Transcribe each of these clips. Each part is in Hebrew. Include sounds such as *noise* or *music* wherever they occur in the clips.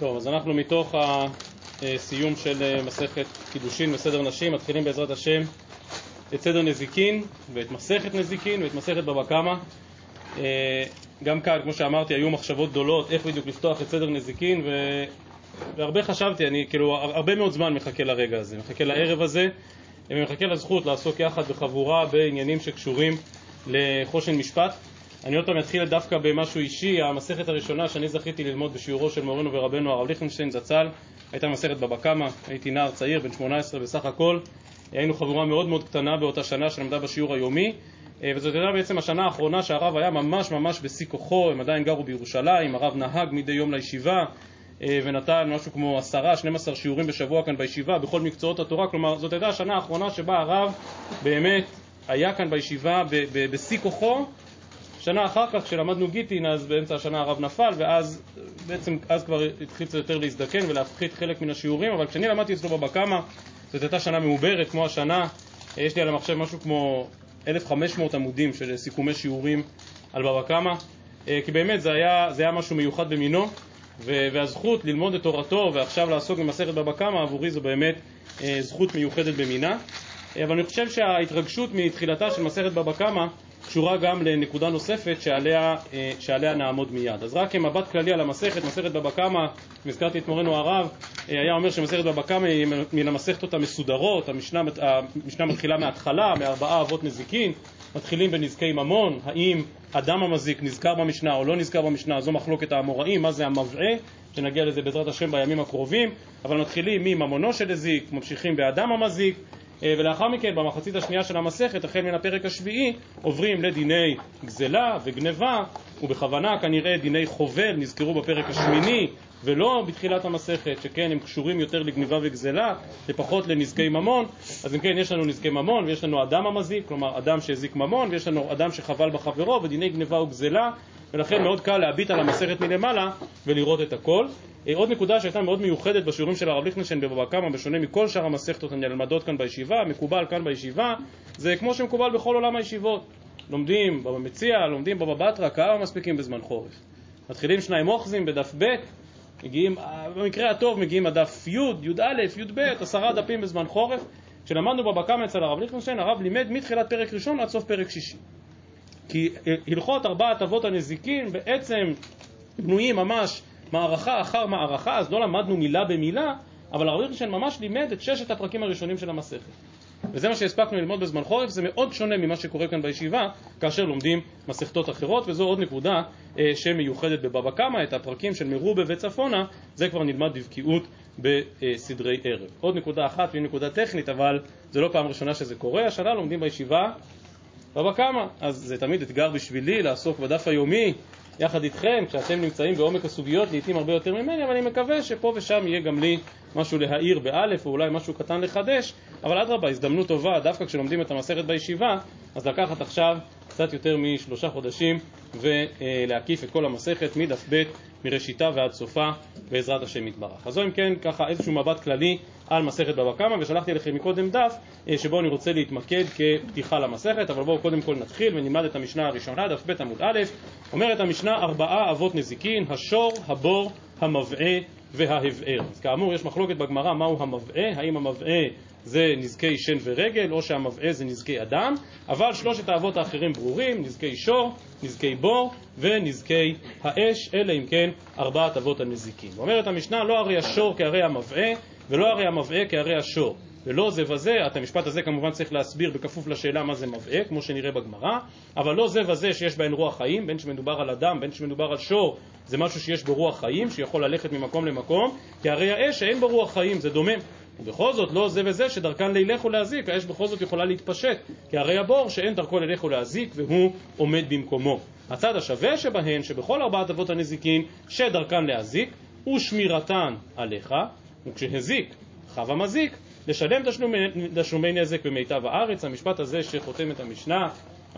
טוב, אז אנחנו מתוך הסיום של מסכת קידושין וסדר נשים, מתחילים בעזרת השם את סדר נזיקין ואת מסכת נזיקין ואת מסכת בבא קמא. גם כאן, כמו שאמרתי, היו מחשבות גדולות איך בדיוק לפתוח את סדר נזיקין ו... והרבה חשבתי, אני כאילו הרבה מאוד זמן מחכה לרגע הזה, מחכה לערב הזה ומחכה לזכות לעסוק יחד בחבורה בעניינים שקשורים לחושן משפט. אני עוד פעם אתחיל דווקא במשהו אישי, המסכת הראשונה שאני זכיתי ללמוד בשיעורו של מורנו ורבנו הרב ליכטנשטיין זצ"ל הייתה מסכת בבא קמא, הייתי נער צעיר, בן 18 בסך הכל, היינו חבורה מאוד מאוד קטנה באותה שנה שלמדה בשיעור היומי. וזאת הייתה בעצם השנה האחרונה שהרב היה ממש ממש בשיא כוחו, הם עדיין גרו בירושלים, הרב נהג מדי יום לישיבה ונתן משהו כמו עשרה, 12 שיעורים בשבוע כאן בישיבה בכל מקצועות התורה, כלומר זאת הייתה השנה האחרונה שבה הרב באמת היה כאן בישיבה בשיא כוחו שנה אחר כך כשלמדנו גיטין אז באמצע השנה הרב נפל ואז בעצם אז כבר התחיל קצת יותר להזדקן ולהפחית חלק מן השיעורים אבל כשאני למדתי אצלו בבא קמא זאת הייתה שנה מעוברת כמו השנה. יש לי על המחשב משהו כמו 1500 עמודים של סיכומי שיעורים על בבא קמא כי באמת זה היה, זה היה משהו מיוחד במינו והזכות ללמוד את תורתו ועכשיו לעסוק במסכת בבא קמא עבורי זו באמת זכות מיוחדת במינה. אבל אני חושב שההתרגשות מתחילתה של מסכת בבא קמא קשורה גם לנקודה נוספת שעליה, שעליה נעמוד מיד. אז רק כמבט כללי על המסכת, מסכת בבא קמא, הזכרתי את מורנו הרב, היה אומר שמסכת בבא קמא היא מן המסכתות המסודרות, המשנה, המשנה מתחילה מההתחלה, מארבעה אבות נזיקין, מתחילים בנזקי ממון, האם אדם המזיק נזכר במשנה או לא נזכר במשנה, זו מחלוקת האמוראים, מה זה המבעה, שנגיע לזה בעזרת השם בימים הקרובים, אבל מתחילים מממונו של הזיק, ממשיכים באדם המזיק, ולאחר מכן במחצית השנייה של המסכת, החל מן הפרק השביעי, עוברים לדיני גזלה וגנבה, ובכוונה כנראה דיני חובל נזכרו בפרק השמיני ולא בתחילת המסכת, שכן הם קשורים יותר לגניבה וגזלה ופחות לנזקי ממון. אז אם כן, יש לנו נזקי ממון ויש לנו אדם המזיק, כלומר אדם שהזיק ממון, ויש לנו אדם שחבל בחברו ודיני גניבה וגזלה, ולכן מאוד קל להביט על המסכת מלמעלה ולראות את הכל. עוד נקודה שהייתה מאוד מיוחדת בשיעורים של הרב ליכטנשטיין בבבא קמא, בשונה מכל שאר המסכתות הנלמדות כאן בישיבה, מקובל כאן בישיבה, זה כמו שמקובל בכל עולם הישיבות. לומדים בבא מציע, לומדים בבא בתרא, כמה מספיקים בזמן חורף. מתחילים שניים אוחזים בדף ב', מגיעים, במקרה הטוב מגיעים עד דף י', י"א, י"ב, עשרה דפים בזמן חורף. כשלמדנו בבבא קמא אצל הרב ליכטנשטיין, הרב לימד מתחילת פרק ראשון עד סוף פרק שישי. כי הלכות ארבעת אבות הנזיקין בעצם בנויים ממש מערכה אחר מערכה, אז לא למדנו מילה במילה, אבל הרב ליכטנשטיין ממש לימד את ששת הפרקים הראשונים של המסכת. וזה מה שהספקנו ללמוד בזמן חורף, זה מאוד שונה ממה שקורה כאן בישיבה, כאשר לומדים מסכתות אחרות, וזו עוד נקודה אה, שמיוחדת בבבא קמא, את הפרקים של מרובה וצפונה, זה כבר נלמד בבקיאות בסדרי ערב. עוד נקודה אחת, והיא נקודה טכנית, אבל זה לא פעם ראשונה שזה קורה, השנה לומדים בישיבה בבא קמא, אז זה תמיד אתגר בשבילי לעסוק בדף היומי יחד איתכם, כשאתם נמצאים בעומק הסוגיות, לעתים הרבה יותר ממני, אבל אני מקווה שפה ושם יהיה גם לי משהו להעיר באלף, או אולי משהו קטן לחדש, אבל אדרבה, הזדמנות טובה, דווקא כשלומדים את המסכת בישיבה, אז לקחת עכשיו קצת יותר משלושה חודשים ולהקיף את כל המסכת מדף ב' מראשיתה ועד סופה בעזרת השם יתברך. אז זו אם כן ככה איזשהו מבט כללי על מסכת בבא קמא ושלחתי לכם מקודם דף שבו אני רוצה להתמקד כפתיחה למסכת אבל בואו קודם כל נתחיל ונלמד את המשנה הראשונה דף ב' עמוד א' אומרת המשנה ארבעה אבות נזיקין השור, הבור, המבעה וההבער. אז כאמור יש מחלוקת בגמרא מהו המבעה, האם המבעה זה נזקי שן ורגל או שהמבעה זה נזקי אדם אבל שלושת האבות האחרים ברורים, נזקי שור, נזקי בור ונזקי האש, אלה אם כן ארבעת אבות הנזיקים. אומרת המשנה לא הרי השור כהרי המבעה ולא הרי המבעה כהרי השור ולא זה וזה, את המשפט הזה כמובן צריך להסביר בכפוף לשאלה מה זה מבעה, כמו שנראה בגמרא, אבל לא זה וזה שיש בהן רוח חיים, בין שמדובר על אדם, בין שמדובר על שור, זה משהו שיש בו רוח חיים, שיכול ללכת ממקום למקום, כי הרי האש שאין בו רוח חיים, זה דומם. ובכל זאת לא זה וזה שדרכן לילך ולהזיק, האש בכל זאת יכולה להתפשט, כי הרי הבור שאין דרכו לילך ולהזיק והוא עומד במקומו. הצד השווה שבהן, שבכל ארבעת אבות הנזיקין שדרכן להזיק, ושמירתן עליך, וכשהזיק חב המזיק, לשלם תשלומי, נזק במיטב הארץ. המשפט הזה שחותם את המשנה,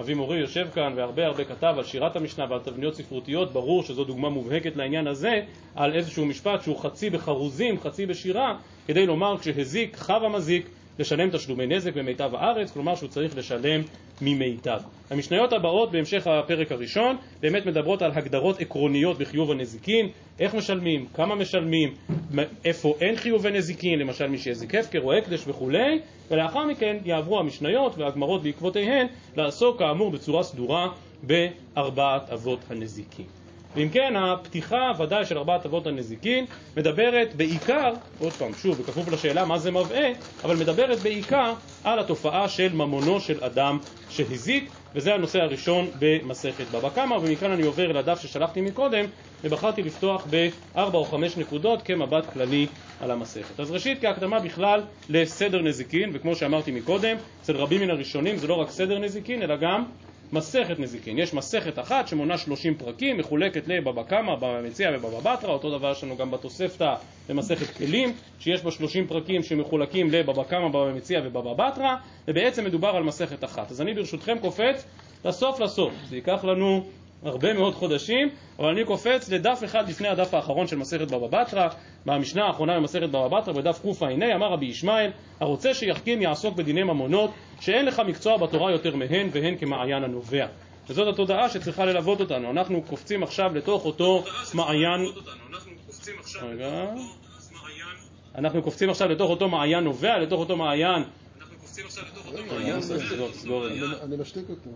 אבי מורי יושב כאן והרבה הרבה כתב על שירת המשנה ועל תבניות ספרותיות, ברור שזו דוגמה מובהקת לעניין הזה, על איזשהו משפט שהוא חצי בחרוזים, חצי בשירה, כדי לומר כשהזיק חב המזיק לשלם תשלומי נזק במיטב הארץ, כלומר שהוא צריך לשלם ממיטב. המשניות הבאות בהמשך הפרק הראשון באמת מדברות על הגדרות עקרוניות בחיוב הנזיקין, איך משלמים, כמה משלמים, איפה אין חיובי נזיקין, למשל מי שהזיק הפקר או הקדש וכולי, ולאחר מכן יעברו המשניות והגמרות בעקבותיהן לעסוק כאמור בצורה סדורה בארבעת אבות הנזיקין. ואם כן, הפתיחה ודאי של ארבעת אבות הנזיקין מדברת בעיקר, עוד פעם, שוב, בכפוף לשאלה מה זה מבעה, אבל מדברת בעיקר על התופעה של ממונו של אדם שהזיק, וזה הנושא הראשון במסכת בבא קמא, ומכאן אני עובר לדף ששלחתי מקודם, ובחרתי לפתוח בארבע או חמש נקודות כמבט כללי על המסכת. אז ראשית, כהקדמה בכלל לסדר נזיקין, וכמו שאמרתי מקודם, אצל רבים מן הראשונים זה לא רק סדר נזיקין, אלא גם מסכת נזיקין. יש מסכת אחת שמונה 30 פרקים, מחולקת לבבא קמא, בבא מציע ובבא בתרא, אותו דבר יש לנו גם בתוספתא במסכת כלים, שיש בה 30 פרקים שמחולקים לבבא קמא, בבא מציע ובבא בתרא, ובעצם מדובר על מסכת אחת. אז אני ברשותכם קופץ לסוף לסוף. זה ייקח לנו הרבה מאוד חודשים, אבל אני קופץ לדף אחד לפני הדף האחרון של מסכת בבא בתרא, במשנה האחרונה במסכת בבא בתרא, בדף קע"ה, אמר רבי ישמעאל, הרוצה שיחכים יעסוק בדיני ממונות, שאין לך מקצוע בתורה יותר מהן, והן כמעיין הנובע. וזאת התודעה שצריכה ללוות אותנו. אנחנו קופצים עכשיו לתוך אותו מעיין... רגע. אנחנו קופצים עכשיו לתוך אותו מעיין נובע, לתוך אותו מעיין... אנחנו קופצים עכשיו לתוך אותו מעיין... אני משתיק אותו.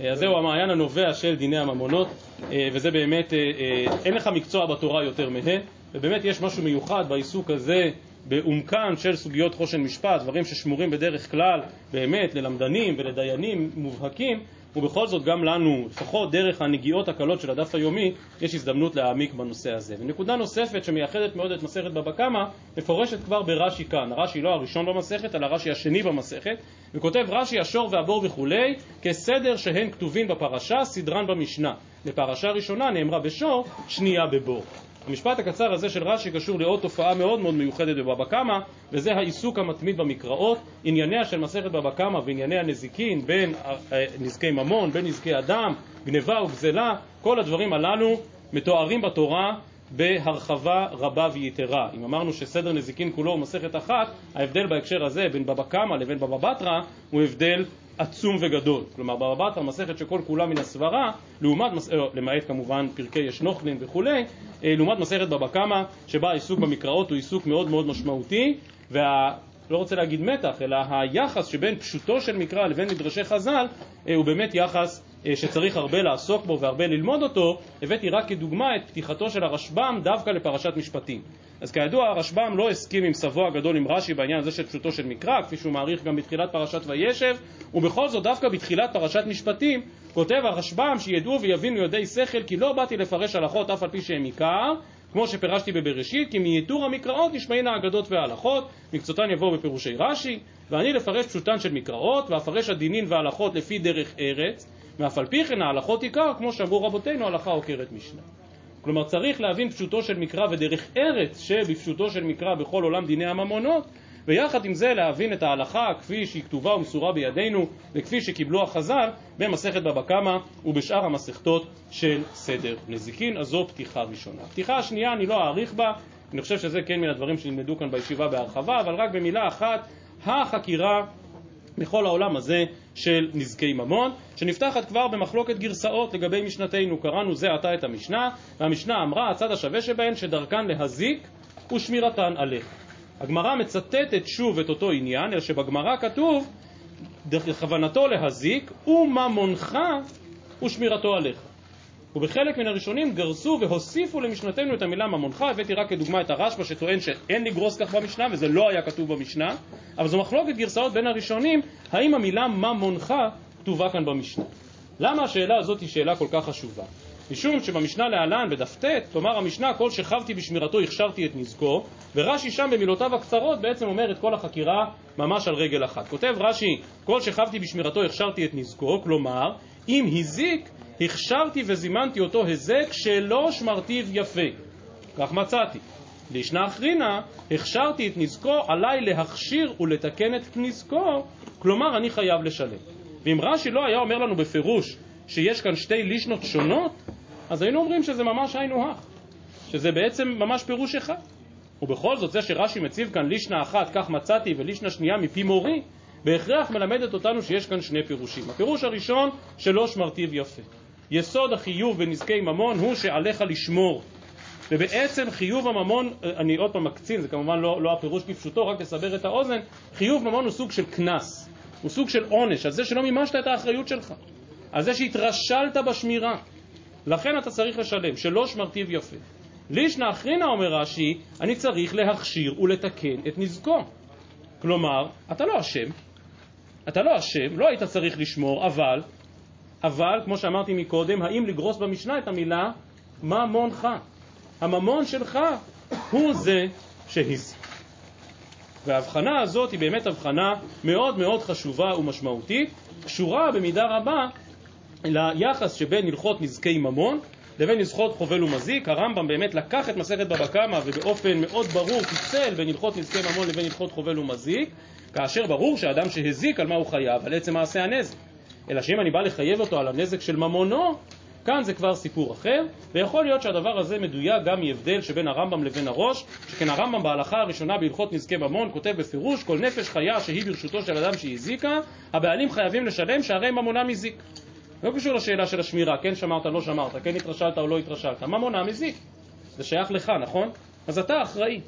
כן. אז זהו המעיין הנובע של דיני הממונות, אה, וזה באמת, אה, אה, אין לך מקצוע בתורה יותר מהן, ובאמת יש משהו מיוחד בעיסוק הזה בעומקן של סוגיות חושן משפט, דברים ששמורים בדרך כלל באמת ללמדנים ולדיינים מובהקים, ובכל זאת גם לנו, לפחות דרך הנגיעות הקלות של הדף היומי, יש הזדמנות להעמיק בנושא הזה. ונקודה נוספת שמייחדת מאוד את מסכת בבא קמא, מפורשת כבר ברש"י כאן. הרש"י לא הראשון במסכת, אלא הרש"י השני במסכת, וכותב רש"י השור והבור וכולי, כסדר שהן כתובים בפרשה, סדרן במשנה. בפרשה ראשונה נאמרה בשור, שנייה בבור. המשפט הקצר הזה של רש"י קשור לעוד תופעה מאוד מאוד מיוחדת בבבא קמא, וזה העיסוק המתמיד במקראות. ענייניה של מסכת בבא קמא וענייני הנזיקין בין אה, נזקי ממון, בין נזקי אדם, גניבה וגזלה, כל הדברים הללו מתוארים בתורה בהרחבה רבה ויתרה. אם אמרנו שסדר נזיקין כולו הוא מסכת אחת, ההבדל בהקשר הזה בין בבא קמא לבין בבא בתרא הוא הבדל עצום וגדול. כלומר, בבא בתרא מסכת שכל כולה מן הסברה, לעומת. לא, למעט כמובן פרקי ישנוכלין וכולי, אה, לעומת מסכת בבא קמא, שבה העיסוק במקראות הוא עיסוק מאוד מאוד משמעותי, וה... לא רוצה להגיד מתח, אלא היחס שבין פשוטו של מקרא לבין מדרשי חז"ל אה, הוא באמת יחס אה, שצריך הרבה לעסוק בו והרבה ללמוד אותו, הבאתי רק כדוגמה את פתיחתו של הרשב"ם דווקא לפרשת משפטים. אז כידוע הרשב"ם לא הסכים עם סבו הגדול עם רש"י בעניין הזה של פשוטו של מקרא, כפי שהוא מעריך גם בתחילת פרשת וישב, ובכל זאת דווקא בתחילת פרשת משפטים כותב הרשב"ם שידעו ויבינו יודעי שכל כי לא באתי לפרש הלכות אף על פי שהם עיקר, כמו שפירשתי בבראשית, כי מייתור המקראות נשמעין האגדות וההלכות, מקצותן יבואו בפירושי רש"י, ואני לפרש פשוטן של מקראות, ואפרש הדינין וההלכות לפי דרך ארץ, ואף על פי כן ההלכות עיקר, כמו שאמרו רבותינו, הלכה עוקרת משנה. כלומר צריך להבין פשוטו של מקרא ודרך ארץ שבפשוטו של מקרא בכל עולם דיני הממונות ויחד עם זה להבין את ההלכה כפי שהיא כתובה ומסורה בידינו וכפי שקיבלו החז"ל במסכת בבא קמא ובשאר המסכתות של סדר נזיקין, אז זו פתיחה ראשונה. פתיחה השנייה אני לא אאריך בה, אני חושב שזה כן מן הדברים שנלמדו כאן בישיבה בהרחבה, אבל רק במילה אחת, החקירה בכל העולם הזה של נזקי ממון, שנפתחת כבר במחלוקת גרסאות לגבי משנתנו. קראנו זה עתה את המשנה, והמשנה אמרה, הצד השווה שבהן שדרכן להזיק ושמירתן עליך. הגמרא מצטטת שוב את אותו עניין, אלא שבגמרא כתוב, כוונתו להזיק, וממונך ושמירתו עליך. ובחלק מן הראשונים גרסו והוסיפו למשנתנו את המילה ממונך, הבאתי רק כדוגמה את הרשב"א שטוען שאין לגרוס כך במשנה וזה לא היה כתוב במשנה, אבל זו מחלוקת גרסאות בין הראשונים, האם המילה ממונך כתובה כאן במשנה. למה השאלה הזאת היא שאלה כל כך חשובה? משום שבמשנה להלן, בדף ט', כלומר המשנה, כל שכבתי בשמירתו הכשרתי את נזקו, ורש"י שם במילותיו הקצרות בעצם אומר את כל החקירה ממש על רגל אחת. כותב רש"י, כל שכבתי בשמירתו הכשרתי את נזקו, כלומר, אם הזיק, הכשרתי וזימנתי אותו היזק שלא שמרתיו יפה. כך מצאתי. לישנה אחרינה, הכשרתי את נזקו, עליי להכשיר ולתקן את נזקו, כלומר אני חייב לשלם. ואם רש"י לא היה אומר לנו בפירוש שיש כאן שתי לישנות שונות, אז היינו אומרים שזה ממש היינו הך, שזה בעצם ממש פירוש אחד. ובכל זאת זה שרש"י מציב כאן לישנה אחת כך מצאתי ולישנה שנייה מפי מורי בהכרח מלמדת אותנו שיש כאן שני פירושים. הפירוש הראשון שלא שמרטיב יפה. יסוד החיוב בנזקי ממון הוא שעליך לשמור ובעצם חיוב הממון, אני עוד פעם מקצין, זה כמובן לא, לא הפירוש כפשוטו, רק לסבר את האוזן, חיוב ממון הוא סוג של קנס, הוא סוג של עונש, על זה שלא מימשת את האחריות שלך, על זה שהתרשלת בשמירה. לכן אתה צריך לשלם, שלא שמרטיב יפה. לישנא אחרינא אומר רש"י, אני צריך להכשיר ולתקן את נזקו. כלומר, אתה לא אשם, אתה לא אשם, לא היית צריך לשמור, אבל, אבל, כמו שאמרתי מקודם, האם לגרוס במשנה את המילה ממונך? הממון שלך הוא זה שהזיק. וההבחנה הזאת היא באמת הבחנה מאוד מאוד חשובה ומשמעותית, קשורה במידה רבה ליחס שבין הלכות נזקי ממון לבין הלכות חובל ומזיק. הרמב"ם באמת לקח את מסכת בבא קמא ובאופן מאוד ברור פיצל בין הלכות נזקי ממון לבין הלכות חובל ומזיק, כאשר ברור שאדם שהזיק על מה הוא חייב, על עצם מעשה הנזק. אלא שאם אני בא לחייב אותו על הנזק של ממונו, כאן זה כבר סיפור אחר, ויכול להיות שהדבר הזה מדויק גם מהבדל שבין הרמב"ם לבין הראש, שכן הרמב"ם בהלכה הראשונה בהלכות נזקי ממון כותב בפירוש כל נפש חיה שהיא ברשותו של אדם שהזיקה, הבעלים חייבים לשלם שהרי ממונם הזיק. לא קשור לשאלה של השמירה, כן שמרת, לא שמרת, כן התרשלת או לא התרשלת, ממונם הזיק. זה שייך לך, נכון? אז אתה אחראי.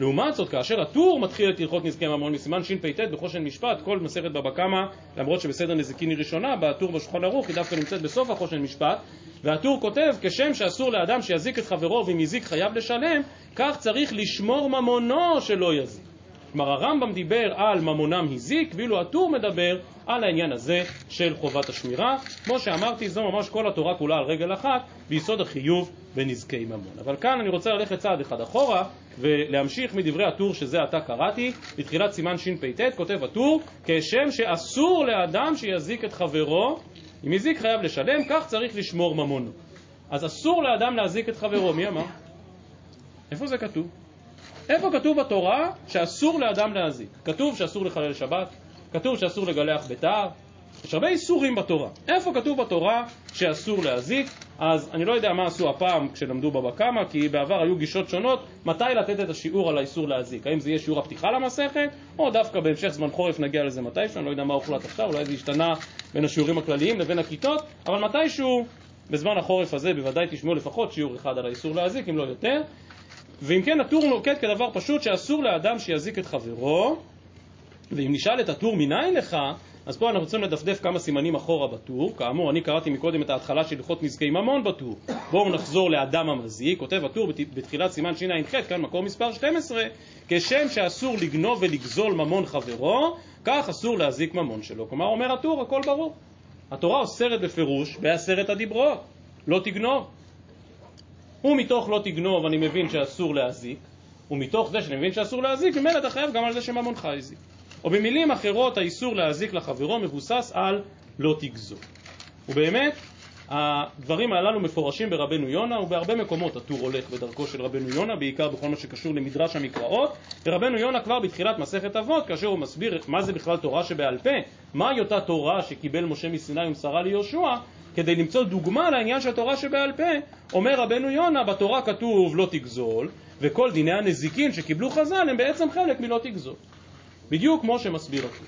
לעומת זאת, כאשר הטור מתחיל את הלכות נזקי ממון מסימן שפט בחושן משפט, כל מסכת בבא קמא, למרות שבסדר נזיקין היא ראשונה, בטור בשולחן ערוך היא דווקא נמצאת בסוף החושן משפט, והטור כותב, כשם שאסור לאדם שיזיק את חברו ואם יזיק חייב לשלם, כך צריך לשמור ממונו שלא יזיק. כלומר הרמב"ם דיבר על ממונם הזיק, ואילו הטור מדבר על העניין הזה של חובת השמירה. כמו שאמרתי, זו ממש כל התורה כולה על רגל אחת, ביסוד החיוב בנזקי ממון. אבל כאן אני רוצה ללכת צעד אחד אחורה, ולהמשיך מדברי הטור שזה עתה קראתי, בתחילת סימן שפט, כותב הטור, כשם שאסור לאדם שיזיק את חברו, אם הזיק חייב לשלם, כך צריך לשמור ממונו. אז אסור לאדם להזיק את חברו, מי אמר? איפה זה כתוב? איפה כתוב בתורה שאסור לאדם להזיק? כתוב שאסור לחלל שבת, כתוב שאסור לגלח בתער, יש הרבה איסורים בתורה. איפה כתוב בתורה שאסור להזיק? אז אני לא יודע מה עשו הפעם כשלמדו בבא קמא, כי בעבר היו גישות שונות מתי לתת את השיעור על האיסור להזיק. האם זה יהיה שיעור הפתיחה למסכת, או דווקא בהמשך זמן חורף נגיע לזה מתישהו, אני לא יודע מה הוחלט עכשיו, אולי זה השתנה בין השיעורים הכלליים לבין הכיתות, אבל מתישהו בזמן החורף הזה בוודאי תשמעו לפחות שיעור אחד על האיסור להזיק, אם לא יותר. ואם כן, הטור נוקט כדבר פשוט שאסור לאדם שיזיק את חברו, ואם נשאל את הטור מניין לך, אז פה אנחנו צריכים לדפדף כמה סימנים אחורה בטור. כאמור, אני קראתי מקודם את ההתחלה של הלכות נזקי ממון בטור. בואו נחזור לאדם המזיק. כותב הטור בתחילת סימן שע"ח, כאן מקור מספר 12, כשם שאסור לגנוב ולגזול ממון חברו, כך אסור להזיק ממון שלו. כלומר, אומר הטור, הכל ברור. התורה אוסרת בפירוש בעשרת הדיברות, לא תגנוב. ומתוך לא תגנוב אני מבין שאסור להזיק, ומתוך זה שאני מבין שאסור להזיק, ממילא אתה חייב גם על זה שממונך הזיק. או במילים אחרות, האיסור להזיק לחברו מבוסס על לא תגזול. ובאמת, הדברים הללו מפורשים ברבנו יונה, ובהרבה מקומות הטור הולך בדרכו של רבנו יונה, בעיקר בכל מה שקשור למדרש המקראות, ורבנו יונה כבר בתחילת מסכת אבות, כאשר הוא מסביר מה זה בכלל תורה שבעל פה, מהי אותה תורה שקיבל משה מסיני ומסרה ליהושע, כדי למצוא דוגמה לעניין של תורה שבעל פה, אומר רבנו יונה, בתורה כתוב לא תגזול, וכל דיני הנזיקין שקיבלו חז"ל הם בעצם חלק מלא תגזול. בדיוק כמו שמסביר אותי.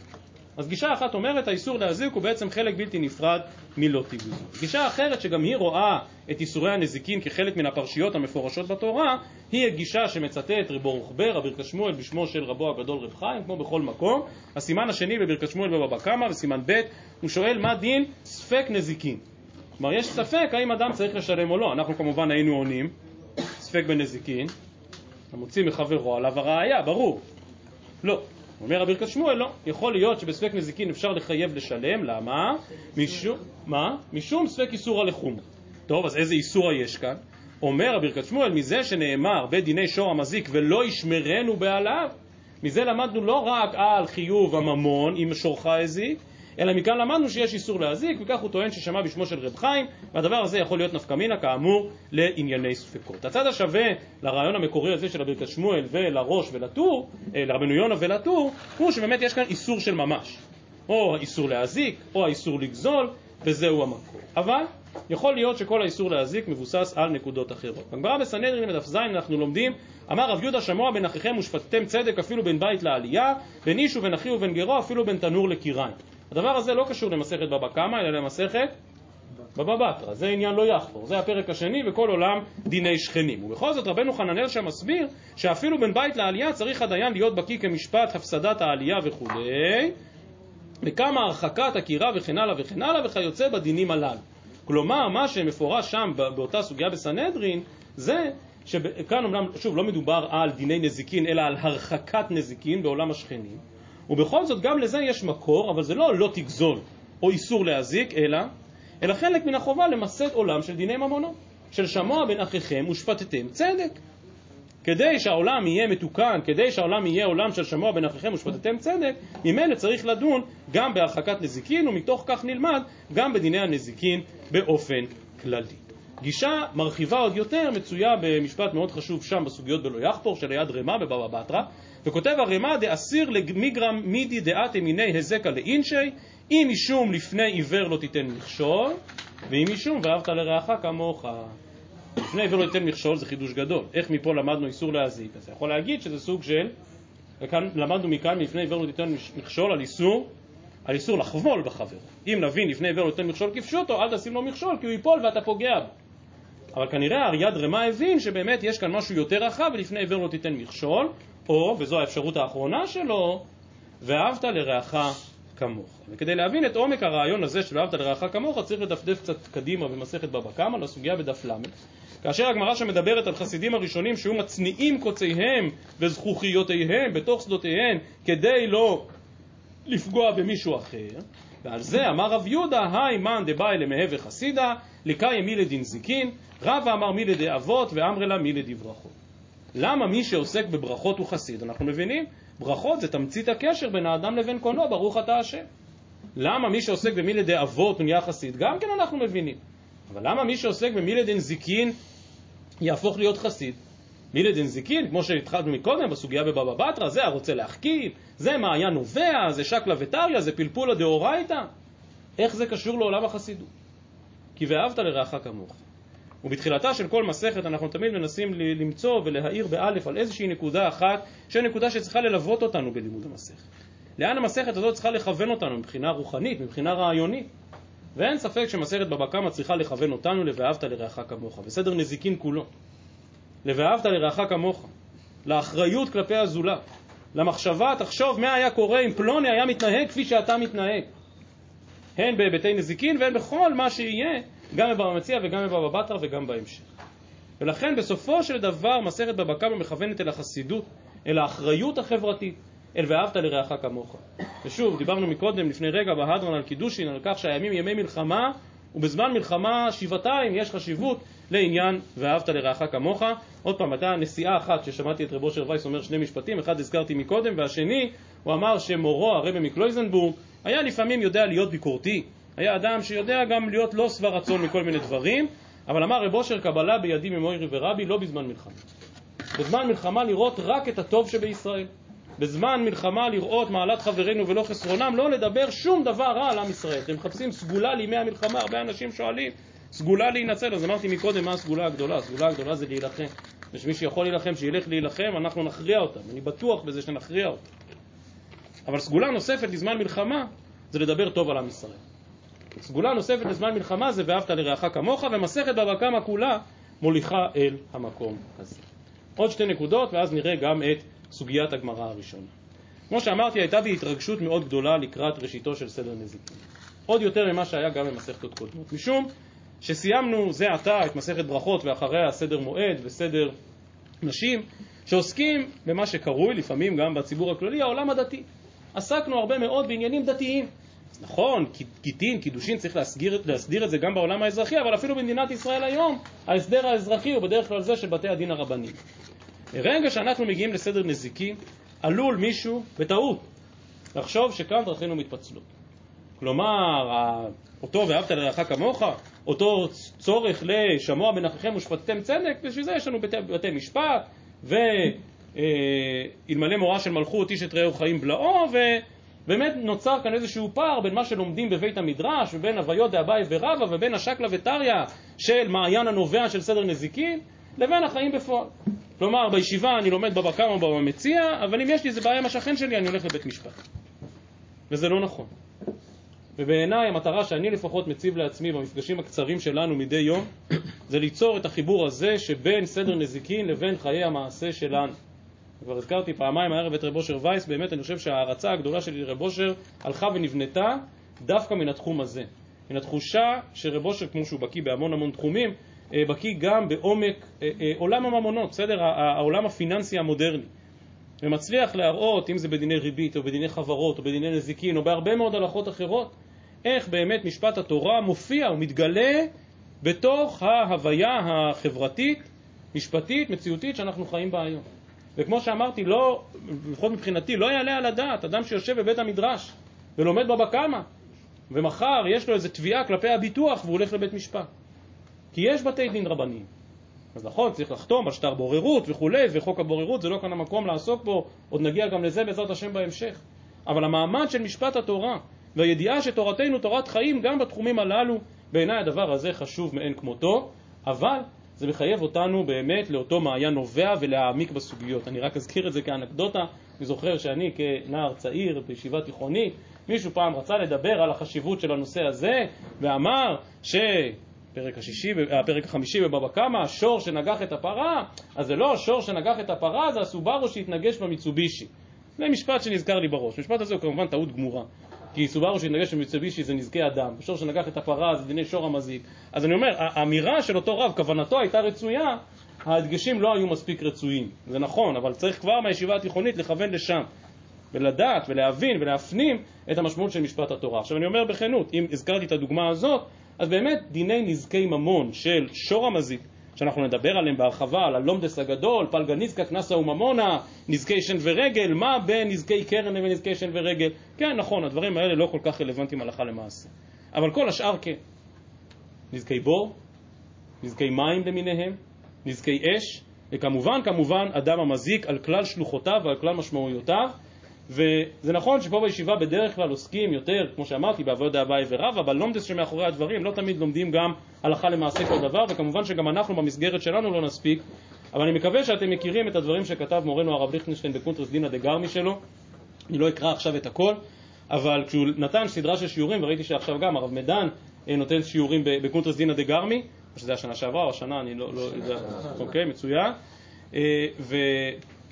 אז גישה אחת אומרת האיסור להזיק הוא בעצם חלק בלתי נפרד מלא תגזול. גישה אחרת שגם היא רואה את איסורי הנזיקין כחלק מן הפרשיות המפורשות בתורה היא הגישה שמצטט רבו רוחבר, רבי שמואל בשמו של רבו הגדול רב חיים, כמו בכל מקום. הסימן השני בברכת שמואל בבבא קמא, בסימן ב', הוא שואל מה דין ספק נזיקין. כלומר יש ספק האם אדם צריך לשלם או לא. אנחנו כמובן היינו עונים, ספק בנזיקין, המוציא מחברו עליו הראייה, ברור. לא. אומר רבי שמואל, לא. יכול להיות שבספק נזיקין אפשר לחייב לשלם, למה? משום, מה? משום ספק איסור הלחום. טוב, אז איזה איסור יש כאן? אומר רבי שמואל, מזה שנאמר בדיני שור המזיק ולא ישמרנו בעליו, מזה למדנו לא רק על חיוב הממון אם שורך הזיק, אלא מכאן למדנו שיש איסור להזיק, וכך הוא טוען ששמע בשמו של רב חיים, והדבר הזה יכול להיות נפקא מינה כאמור לענייני ספקות. הצד השווה לרעיון המקורי הזה של הברכת שמואל ולראש ולטור, אה, לרבנו יונה ולטור, הוא שבאמת יש כאן איסור של ממש. או האיסור להזיק, או האיסור לגזול, וזהו המקור. אבל יכול להיות שכל האיסור להזיק מבוסס על נקודות אחרות. בגמרא בסנהדרין בדף ז אנחנו לומדים, אמר רב יהודה שמוע בין אחיכם ושפטתם צדק אפילו בין בית לעלייה, בין איש ובין אחי ובין גרו אפילו בין תנור לקיריים. הדבר הזה לא קשור למסכת בבא קמא, אלא למסכת בבא בתרא. זה עניין לא יחפור, זה הפרק השני וכל עולם דיני שכנים. ובכל זאת רבנו חננאל שם מסביר שאפילו בין בית לעלייה צריך הדיין להיות בקיא כמשפט הפסדת העלייה וכולי, וכמה הרחקת עקירה וכן הלאה וכן הלאה וכיוצא בדינים הללו. כלומר, מה שמפורש שם באותה סוגיה בסנהדרין, זה שכאן אומנם, שוב, לא מדובר על דיני נזיקין, אלא על הרחקת נזיקין בעולם השכנים, ובכל זאת גם לזה יש מקור, אבל זה לא לא תגזול או איסור להזיק, אלא, אלא חלק מן החובה למסד עולם של דיני ממונו, של שמוע בין אחיכם ושפטתם צדק. כדי שהעולם יהיה מתוקן, כדי שהעולם יהיה עולם של שמוע בין אחיכם ושפטתם צדק, ממילא צריך לדון גם בהרחקת נזיקין, ומתוך כך נלמד גם בדיני הנזיקין באופן כללי. גישה מרחיבה עוד יותר מצויה במשפט מאוד חשוב שם בסוגיות בלא יחפור של היד רמה בבבא בתרא, וכותב הרמ"א דאסיר למיגרם מידי דעת אמיני הזקה לאינשי, אם משום לפני עיוור לא תיתן מכשול, ואם משום ואהבת לרעך כמוך. לפני עיוור לא תיתן מכשול זה חידוש גדול. איך מפה למדנו איסור להזיק? אז יכול להגיד שזה סוג של, וכאן למדנו מכאן מלפני עיוור לא תיתן מכשול על איסור, על איסור לחבול בחבר. אם נבין לפני עיוור לא תיתן מכשול כפשוטו, אל תשים לו מכשול כי הוא ייפול ואתה פוגע בו. אבל כנראה אריד רמה הבין שבאמת יש כאן משהו יותר רחב ולפני עיוור לא תיתן מכשול, או, וזו האפשרות האחרונה שלו, ואהבת לרעך כמוך. וכדי להבין את עומק הרעיון הזה של ואהבת לרעך כמוך, צריך לדפדף קצת קדימה במסכת בבא קמא, לסוגיה בדף ל', כאשר הגמרא שמדברת על חסידים הראשונים שהיו מצניעים קוציהם וזכוכיותיהם בתוך שדותיהם כדי לא לפגוע במישהו אחר, ועל זה אמר רב יהודה, היי מאן דבאי למהווה חסידה, לקאי מילי דנזיקין, רבא אמר מילי דאבות ואמרי לה מילי דברכות. למה מי שעוסק בברכות הוא חסיד? אנחנו מבינים, ברכות זה תמצית הקשר בין האדם לבין קונו, ברוך אתה השם. למה מי שעוסק במילי דאבות הוא נהיה חסיד? גם כן אנחנו מבינים. אבל למה מי שעוסק במילי דנזיקין יהפוך להיות חסיד? מילי דנזיקין, כמו שהתחלנו מקודם בסוגיה בבבא בתרא, זה הרוצה להחכים, זה מעיין נובע, זה שקלא וטריא, זה פלפולא דאורייתא. איך זה קשור לעולם החסידות? כי ואהבת לרעך כמוך. ובתחילתה של כל מסכת אנחנו תמיד מנסים למצוא ולהאיר באלף על איזושהי נקודה אחת, שהיא נקודה שצריכה ללוות אותנו בלימוד המסכת. לאן המסכת הזאת צריכה לכוון אותנו מבחינה רוחנית, מבחינה רעיונית. ואין ספק שמסכת בבא קמא צריכה לכוון אותנו ל"ואהבת לרעך כמוך", בסדר נזיקין כולו. ל"ואהבת לרעך כמוך", לאחריות כלפי הזולת, למחשבה, תחשוב מה היה קורה אם פלוני היה מתנהג כפי שאתה מתנהג. הן בהיבטי נזיקין והן בכל מה שיהיה, גם בבבא מציע וגם בבבא בתרא וגם בהמשך. ולכן בסופו של דבר מסכת בבא קמא מכוונת אל החסידות, אל האחריות החברתית, אל ואהבת לרעך כמוך. ושוב, דיברנו מקודם, לפני רגע, בהדרן על קידושין, על כך שהימים ימי מלחמה, ובזמן מלחמה שבעתיים יש חשיבות לעניין ואהבת לרעך כמוך. עוד פעם, הייתה נסיעה אחת ששמעתי את רב אושר וייס אומר שני משפטים, אחד הזכרתי מקודם, והשני, הוא אמר שמורו, הרבי מקלויזנבורג, היה לפעמים יודע להיות ביקורתי, היה אדם שיודע גם להיות לא שבע רצון מכל מיני דברים, אבל אמר רב אושר קבלה בידי ממוירי ורבי לא בזמן מלחמה. בזמן מלחמה לראות רק את הטוב שבישראל. בזמן מלחמה לראות מעלת חברינו ולא חסרונם, לא לדבר שום דבר רע על עם ישראל. אתם מחפשים סגולה לימי המלחמה, הרבה אנשים שואלים, סגולה להינצל, אז אמרתי מקודם מה הסגולה הגדולה, הסגולה הגדולה זה להילחם. יש מי שיכול להילחם, שילך להילחם, אנחנו נכריע אותם, אני בטוח בזה שנכריע אותם. אבל סגולה נוספת לזמן מלחמה זה לדבר טוב על עם ישראל. סגולה נוספת לזמן מלחמה זה ואהבת לרעך כמוך, ומסכת בבא קמא כולה מוליכה אל המקום הזה. עוד שתי נקודות, ואז נראה גם את סוגיית הגמרא הראשונה. כמו שאמרתי, הייתה בי התרגשות מאוד גדולה לקראת ראשיתו של סדר נזיקין. עוד יותר ממה שהיה גם במסכתות קודמות. משום שסיימנו זה עתה את מסכת ברכות ואחריה סדר מועד וסדר נשים, שעוסקים במה שקרוי, לפעמים גם בציבור הכללי, העולם הדתי. עסקנו הרבה מאוד בעניינים דתיים. נכון, גיטין, קידושין, צריך להסגיר, להסדיר את זה גם בעולם האזרחי, אבל אפילו במדינת ישראל היום, ההסדר האזרחי הוא בדרך כלל זה של בתי הדין הרבניים. ברגע שאנחנו מגיעים לסדר נזיקי, עלול מישהו, בטעות, לחשוב שכאן דרכינו מתפצלות. כלומר, אותו ואהבת לרעך כמוך, אותו צורך לשמוע בין אחיכם ושפטתם צדק, בשביל זה יש לנו בתי, בתי משפט, ואלמלא מורא של מלכות איש את רעהו חיים בלעו, ו... באמת נוצר כאן איזשהו פער בין מה שלומדים בבית המדרש ובין הוויות דאביי ורבא ובין השקלא וטריא של מעיין הנובע של סדר נזיקין לבין החיים בפועל. כלומר, בישיבה אני לומד בבא קמא ובבא מציע, אבל אם יש לי איזה בעיה עם השכן שלי, אני הולך לבית משפט. וזה לא נכון. ובעיניי המטרה שאני לפחות מציב לעצמי במפגשים הקצרים שלנו מדי יום, זה ליצור את החיבור הזה שבין סדר נזיקין לבין חיי המעשה שלנו. כבר הזכרתי פעמיים הערב את רב אושר וייס, באמת אני חושב שההערצה הגדולה שלי לרב אושר הלכה ונבנתה דווקא מן התחום הזה. מן התחושה שרב אושר, כמו שהוא בקיא בהמון המון תחומים, אה, בקיא גם בעומק אה, אה, עולם הממונות, בסדר? העולם הפיננסי המודרני. ומצליח להראות, אם זה בדיני ריבית או בדיני חברות או בדיני נזיקין או בהרבה מאוד הלכות אחרות, איך באמת משפט התורה מופיע ומתגלה בתוך ההוויה החברתית, משפטית, מציאותית שאנחנו חיים בה היום. וכמו שאמרתי, לא, לפחות מבחינתי, לא יעלה על הדעת אדם שיושב בבית המדרש ולומד בבא קמא ומחר יש לו איזו תביעה כלפי הביטוח והוא הולך לבית משפט. כי יש בתי דין רבניים. אז נכון, צריך לחתום על שטר בוררות וכולי, וחוק הבוררות זה לא כאן המקום לעסוק בו, עוד נגיע גם לזה בעזרת השם בהמשך. אבל המעמד של משפט התורה והידיעה שתורתנו תורת חיים גם בתחומים הללו, בעיניי הדבר הזה חשוב מאין כמותו, אבל זה מחייב אותנו באמת לאותו מעיין נובע ולהעמיק בסוגיות. אני רק אזכיר את זה כאנקדוטה, אני זוכר שאני כנער צעיר בישיבה תיכונית, מישהו פעם רצה לדבר על החשיבות של הנושא הזה, ואמר ש... הפרק, השישי, הפרק החמישי בבבא קמא, השור שנגח את הפרה, אז זה לא השור שנגח את הפרה, זה הסובארו שהתנגש במיצובישי. זה משפט שנזכר לי בראש. המשפט הזה הוא כמובן טעות גמורה. כי סובארו שהתנגש במיצובישי זה נזקי אדם, שור שנגח את הפרה זה דיני שור המזיק. אז אני אומר, האמירה של אותו רב, כוונתו הייתה רצויה, ההדגשים לא היו מספיק רצויים. זה נכון, אבל צריך כבר מהישיבה התיכונית לכוון לשם. ולדעת ולהבין ולהפנים את המשמעות של משפט התורה. עכשיו אני אומר בכנות, אם הזכרתי את הדוגמה הזאת, אז באמת דיני נזקי ממון של שור המזיק, שאנחנו נדבר עליהם בהרחבה, על הלומדס הגדול, פלגה נזקה, קנסה וממונה, נזקי שן ורגל, מה בין נזקי קרן לבין נזקי שן ורגל? כן, נכון, הדברים האלה לא כל כך רלוונטיים הלכה למעשה. אבל כל השאר כן. נזקי בור, נזקי מים למיניהם, נזקי אש, וכמובן, כמובן, אדם המזיק על כלל שלוחותיו ועל כלל משמעויותיו, וזה נכון שפה בישיבה בדרך כלל עוסקים יותר, כמו שאמרתי, בעבוד אביי ורב, אבל לומדס שמאחורי הדברים לא תמיד לומדים גם הלכה למעשה כל דבר, וכמובן שגם אנחנו במסגרת שלנו לא נספיק, אבל אני מקווה שאתם מכירים את הדברים שכתב מורנו הרב ליכטנשטיין בקונטרס דינא דגרמי שלו, אני לא אקרא עכשיו את הכל, אבל כשהוא נתן סדרה של שיעורים, וראיתי שעכשיו גם הרב מדן אה, נותן שיעורים בקונטרס דינא דגרמי, או שזה השנה שעברה או השנה, אני לא יודע, לא, אוקיי, מצוין. אה,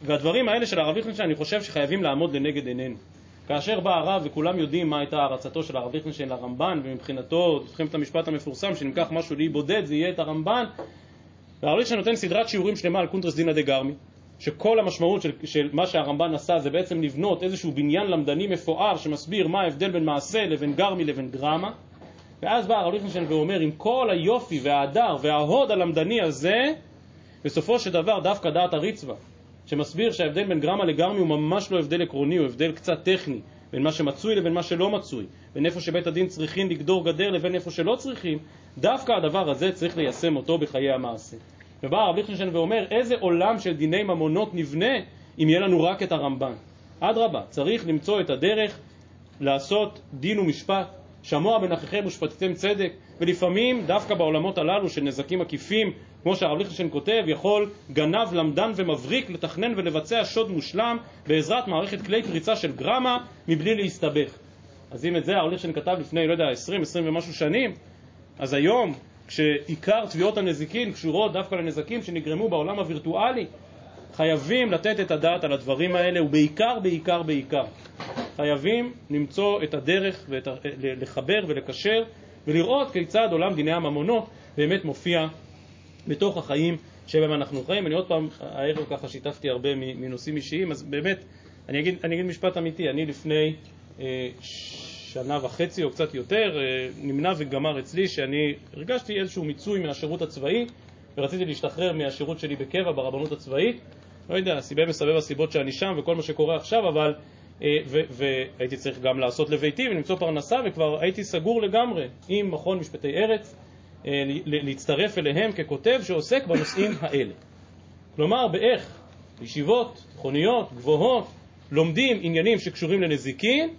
והדברים האלה של הרב ליכטנשטיין, אני חושב שחייבים לעמוד לנגד עינינו. כאשר בא הרב, וכולם יודעים מה הייתה הערצתו של הרב ליכטנשטיין לרמב"ן, ומבחינתו, זוכרים את המשפט המפורסם, שאם ניקח משהו לאי בודד, זה יהיה את הרמב"ן, והרב ליכטנשטיין נותן סדרת שיעורים שלמה על קונטרס דינא דגרמי, שכל המשמעות של, של מה שהרמב"ן עשה זה בעצם לבנות איזשהו בניין למדני מפואר שמסביר מה ההבדל בין מעשה לבין גרמי לבין גרמה, ואז בא הרב ליכטנשטיין ואומר, עם כל היופי וההדר וההוד הלמדני הזה, בסופו של דבר דווקא דעת הריצווה, שמסביר שההבדל בין גרמה לגרמי הוא ממש לא הבדל עקרוני, הוא הבדל קצת טכני, בין מה שמצוי לבין מה שלא מצוי, בין איפה שבית הדין צריכים לגדור גדר לבין איפה שלא צריכים, דווקא הדבר הזה צריך ליישם אותו בחיי המעשה. ובא הרב ליכטנשטיין ואומר, איזה עולם של דיני ממונות נבנה אם יהיה לנו רק את הרמב"ן. אדרבה, צריך למצוא את הדרך לעשות דין ומשפט, שמוע בנככם ושפטתם צדק, ולפעמים דווקא בעולמות הללו של נזקים עקיפים כמו שהרב ליכטנשטיין כותב, יכול גנב, למדן ומבריק לתכנן ולבצע שוד מושלם בעזרת מערכת כלי פריצה של גרמה מבלי להסתבך. אז אם את זה הרב ליכטנשטיין כתב לפני, לא יודע, 20, 20 ומשהו שנים, אז היום, כשעיקר תביעות הנזיקין קשורות דווקא לנזקים שנגרמו בעולם הווירטואלי, חייבים לתת את הדעת על הדברים האלה, ובעיקר, בעיקר, בעיקר, חייבים למצוא את הדרך, ולחבר ולקשר, ולראות כיצד עולם דיני הממונות באמת מופיע בתוך החיים שבהם אנחנו חיים. אני עוד פעם, הערב ככה שיתפתי הרבה מנושאים אישיים, אז באמת, אני אגיד, אני אגיד משפט אמיתי, אני לפני אה, שנה וחצי או קצת יותר, אה, נמנע וגמר אצלי שאני הרגשתי איזשהו מיצוי מהשירות הצבאי ורציתי להשתחרר מהשירות שלי בקבע ברבנות הצבאית. לא יודע, סיבה מסבב הסיבות שאני שם וכל מה שקורה עכשיו, אבל... אה, והייתי צריך גם לעשות לביתי ולמצוא פרנסה וכבר הייתי סגור לגמרי עם מכון משפטי ארץ להצטרף אליהם ככותב שעוסק בנושאים *coughs* האלה. כלומר, באיך ישיבות, תיכוניות, גבוהות, לומדים עניינים שקשורים לנזיקין,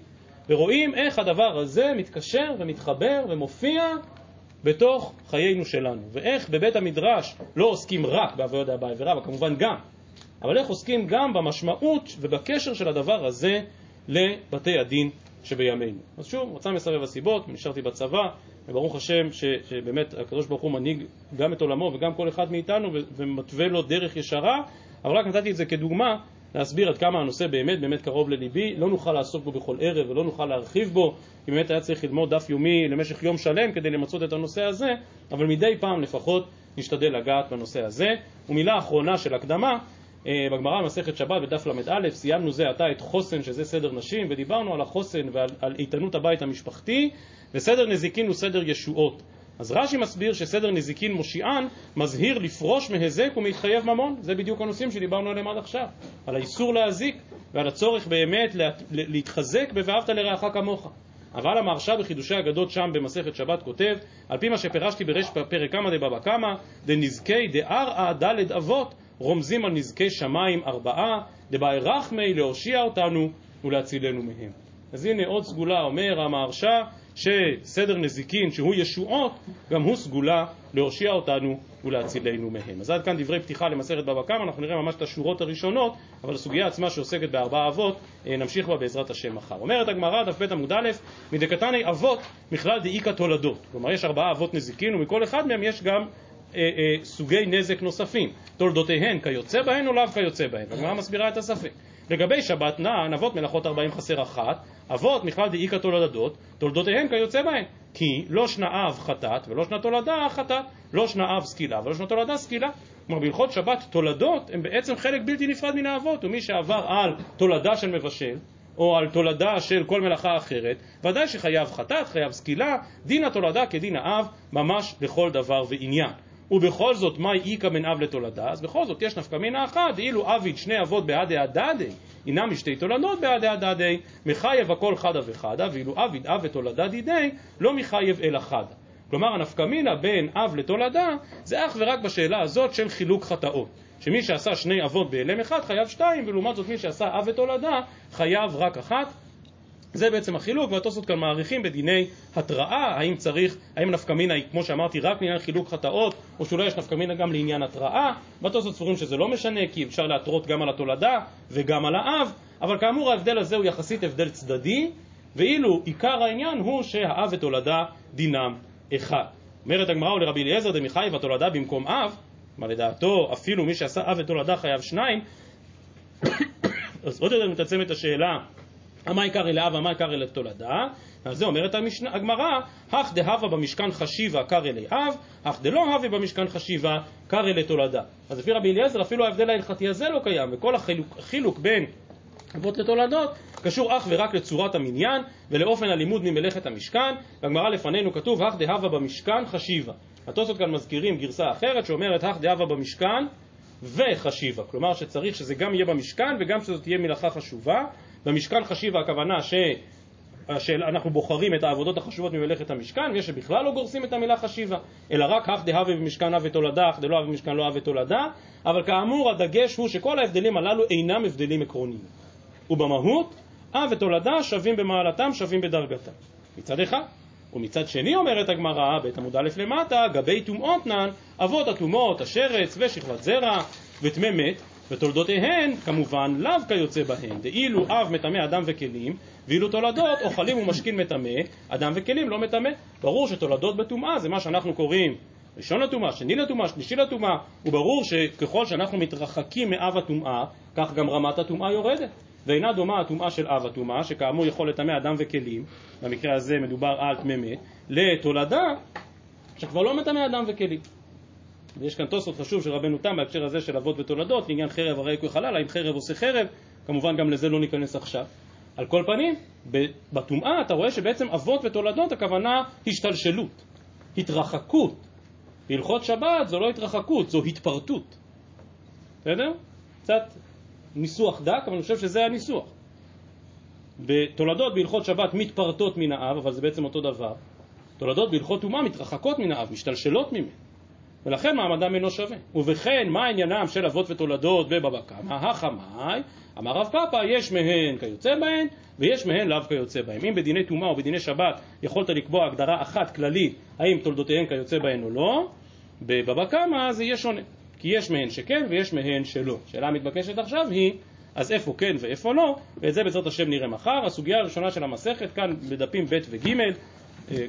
ורואים איך הדבר הזה מתקשר ומתחבר ומופיע בתוך חיינו שלנו, ואיך בבית המדרש לא עוסקים רק בעבודת הבית ורבא, כמובן גם, אבל איך עוסקים גם במשמעות ובקשר של הדבר הזה לבתי הדין שבימינו. אז שוב, רוצה מסרב הסיבות, נשארתי בצבא, וברוך השם ש, שבאמת הקדוש ברוך הוא מנהיג גם את עולמו וגם כל אחד מאיתנו ומתווה לו דרך ישרה, אבל רק נתתי את זה כדוגמה להסביר עד כמה הנושא באמת באמת קרוב לליבי, לא נוכל לעסוק בו בכל ערב ולא נוכל להרחיב בו, כי באמת היה צריך ללמוד דף יומי למשך יום שלם כדי למצות את הנושא הזה, אבל מדי פעם לפחות נשתדל לגעת בנושא הזה. ומילה אחרונה של הקדמה, בגמרא במסכת שבת בדף ל"א סיימנו זה עתה את חוסן שזה סדר נשים ודיברנו על החוסן ועל איתנות הבית המשפחתי וסדר נזיקין הוא סדר ישועות אז רש"י מסביר שסדר נזיקין מושיען מזהיר לפרוש מהיזק ומהתחייב ממון. זה בדיוק הנושאים שדיברנו עליהם עד עכשיו. על האיסור להזיק ועל הצורך באמת להתחזק ב"ואהבת לרעך כמוך". אבל המהרש"א בחידושי אגדות שם במסכת שבת כותב על פי מה שפירשתי בריש פרק כמא דבבא קמא דנזקי דארעא דלת אבות רומזים על נזקי שמיים ארבעה דבאי רחמי להושיע אותנו ולהצילנו מהם. אז הנה עוד סגולה אומר המהרש"א שסדר נזיקין שהוא ישועות, גם הוא סגולה להושיע אותנו ולהצילנו מהם. אז עד כאן דברי פתיחה למסכת בבא קמא, אנחנו נראה ממש את השורות הראשונות, אבל הסוגיה עצמה שעוסקת בארבעה אבות, אה, נמשיך בה בעזרת השם מחר. אומרת הגמרא, דף ב עמוד א', מדקתני אבות מכלל דאיכא תולדות. כלומר, יש ארבעה אבות נזיקין, ומכל אחד מהם יש גם אה, אה, סוגי נזק נוספים. תולדותיהן כיוצא בהן או לאו כיוצא בהן. הגמרא מסבירה את הספק. לגבי שבת נען, אבות מלאכות ארבעים חסר אחת, אבות מכלל דאיכא תולדות, תולדותיהן כיוצא בהן. כי לא אב חטאת ולא שנה תולדה חטאת, לא אב סקילה ולא שנה תולדה סקילה. כלומר בהלכות שבת תולדות הן בעצם חלק בלתי נפרד מן האבות, ומי שעבר על תולדה של מבשל או על תולדה של כל מלאכה אחרת, ודאי שחייב חטאת, חייב סקילה, דין התולדה כדין האב, ממש לכל דבר ועניין. ובכל זאת, מהי איכא בין אב לתולדה? אז בכל זאת יש נפקא מינה אחת, אילו אביד שני אבות בעדי הדדי, אינם משתי תולדות בעדי הדדי, מחייב הכל חדה וחדה, ואילו אביד אב ותולדה דידי, לא מחייב אלא חדה. כלומר, הנפקא מינה בין אב לתולדה, זה אך ורק בשאלה הזאת של חילוק חטאות. שמי שעשה שני אבות בהלם אחד חייב שתיים, ולעומת זאת מי שעשה אב ותולדה חייב רק אחת. זה בעצם החילוק, והתוספות כאן מעריכים בדיני התראה, האם צריך, האם נפקא מינה היא, כמו שאמרתי, רק לעניין חילוק חטאות, או שאולי יש נפקא מינה גם לעניין התראה, והתוספות סבורים שזה לא משנה, כי אפשר להתרות גם על התולדה וגם על האב, אבל כאמור ההבדל הזה הוא יחסית הבדל צדדי, ואילו עיקר העניין הוא שהאב ותולדה דינם אחד. אומרת הגמרא ולרבי אליעזר דמחייב אתולדה במקום אב, מה לדעתו אפילו מי שעשה אב ותולדה חייב שניים, *coughs* אז עוד יותר מתעצמת השאלה אמאי קרי ליה אב ואמאי קרי ליה תולדה, על זה אומרת הגמרא, הך דהוה במשכן חשיבא קרי ליה אב, הך דלא הוה במשכן חשיבא קרי ליה תולדה. אז לפי רבי אליעזר אפילו ההבדל ההלכתי הזה לא קיים, וכל החילוק, החילוק בין אבות לתולדות קשור אך ורק לצורת המניין ולאופן הלימוד ממלאכת המשכן, והגמרא לפנינו כתוב הך דהבה במשכן חשיבה. התוספות כאן מזכירים גרסה אחרת שאומרת הך דהבה במשכן וחשיבה, כלומר שצריך שזה גם יהיה במשכן וגם שזאת תהיה מלאכה חשובה במשכן חשיבה הכוונה שאנחנו בוחרים את העבודות החשובות ממלאכת המשכן, ויש שבכלל לא גורסים את המילה חשיבה, אלא רק אך דהווה במשכן אב ותולדה, אך דלא אב במשכן לא אב ותולדה, אבל כאמור הדגש הוא שכל ההבדלים הללו אינם הבדלים עקרוניים. ובמהות, אב ותולדה שווים במעלתם, שווים בדרגתם. מצד אחד. ומצד שני אומרת הגמרא, בית עמוד א' למטה, גבי טומאות נן, אבות הטומאות, השרץ ושכבת זרע וטמא מת, ותולדותיהן כמובן לאו כיוצא בהן, דאילו אב מטמא אדם וכלים, ואילו תולדות אוכלים ומשכין מטמא, אדם וכלים לא מטמא. ברור שתולדות בטומאה זה מה שאנחנו קוראים ראשון לטומאה, שני לטומאה, שלישי לטומאה, וברור שככל שאנחנו מתרחקים מאב הטומאה, כך גם רמת הטומאה יורדת. ואינה דומה הטומאה של אב הטומאה, שכאמור יכול לטמא אדם וכלים, במקרה הזה מדובר על טמא לתולדה שכבר לא מטמא אדם וכלים. ויש כאן תוספות חשוב של רבנו תם בהקשר הזה של אבות ותולדות, לעניין חרב הרי כוי חלל, האם חרב עושה חרב, כמובן גם לזה לא ניכנס עכשיו. על כל פנים, בטומאה אתה רואה שבעצם אבות ותולדות הכוונה השתלשלות, התרחקות. בהלכות שבת זו לא התרחקות, זו התפרטות. בסדר? קצת ניסוח דק, אבל אני חושב שזה הניסוח. בתולדות בהלכות שבת מתפרטות מן האב, אבל זה בעצם אותו דבר. תולדות בהלכות טומאה מתרחקות מן האב, משתלשלות ממנו. ולכן מעמדם אינו שווה. ובכן, מה עניינם של אבות ותולדות בבבא קמא? החמאי, אמר רב פאפא, יש מהן כיוצא בהן, ויש מהן לאו כיוצא בהן. אם בדיני טומאה או בדיני שבת יכולת לקבוע הגדרה אחת כללית, האם תולדותיהן כיוצא בהן או לא, בבבא קמא זה יהיה שונה. כי יש מהן שכן ויש מהן שלא. השאלה המתבקשת עכשיו היא, אז איפה כן ואיפה לא, ואת זה בעזרת השם נראה מחר. הסוגיה הראשונה של המסכת כאן בדפים ב' וג',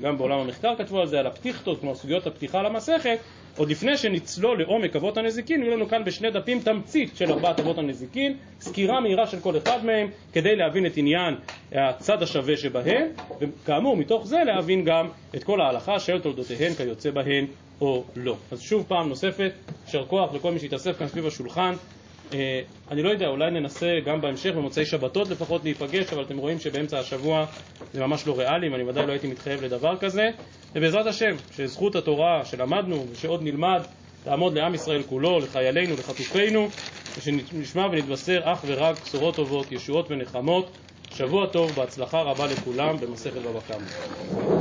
גם בעולם המחקר כתבו על זה, על הפתיחתות, כלומר סוגיות הפתיחה למסכת, עוד לפני שנצלול לעומק אבות הנזיקין, יהיו לנו כאן בשני דפים תמצית של ארבעת אבות הנזיקין, סקירה מהירה של כל אחד מהם, כדי להבין את עניין הצד השווה שבהם, וכאמור, מתוך זה להבין גם את כל ההלכה של תולדותיהן כיוצא בהן או לא. אז שוב פעם נוספת, יישר כוח לכל מי שהתאסף כאן סביב השולחן. אני לא יודע, אולי ננסה גם בהמשך, במוצאי שבתות לפחות להיפגש, אבל אתם רואים שבאמצע השבוע זה ממש לא ריאלי, ואני ודאי לא הייתי מתחייב לדבר כזה. ובעזרת השם, שזכות התורה שלמדנו ושעוד נלמד, תעמוד לעם ישראל כולו, לחיילינו, לחטופינו, ושנשמע ונתבשר אך ורק בשורות טובות, ישועות ונחמות. שבוע טוב, בהצלחה רבה לכולם במסכת בבא קמא.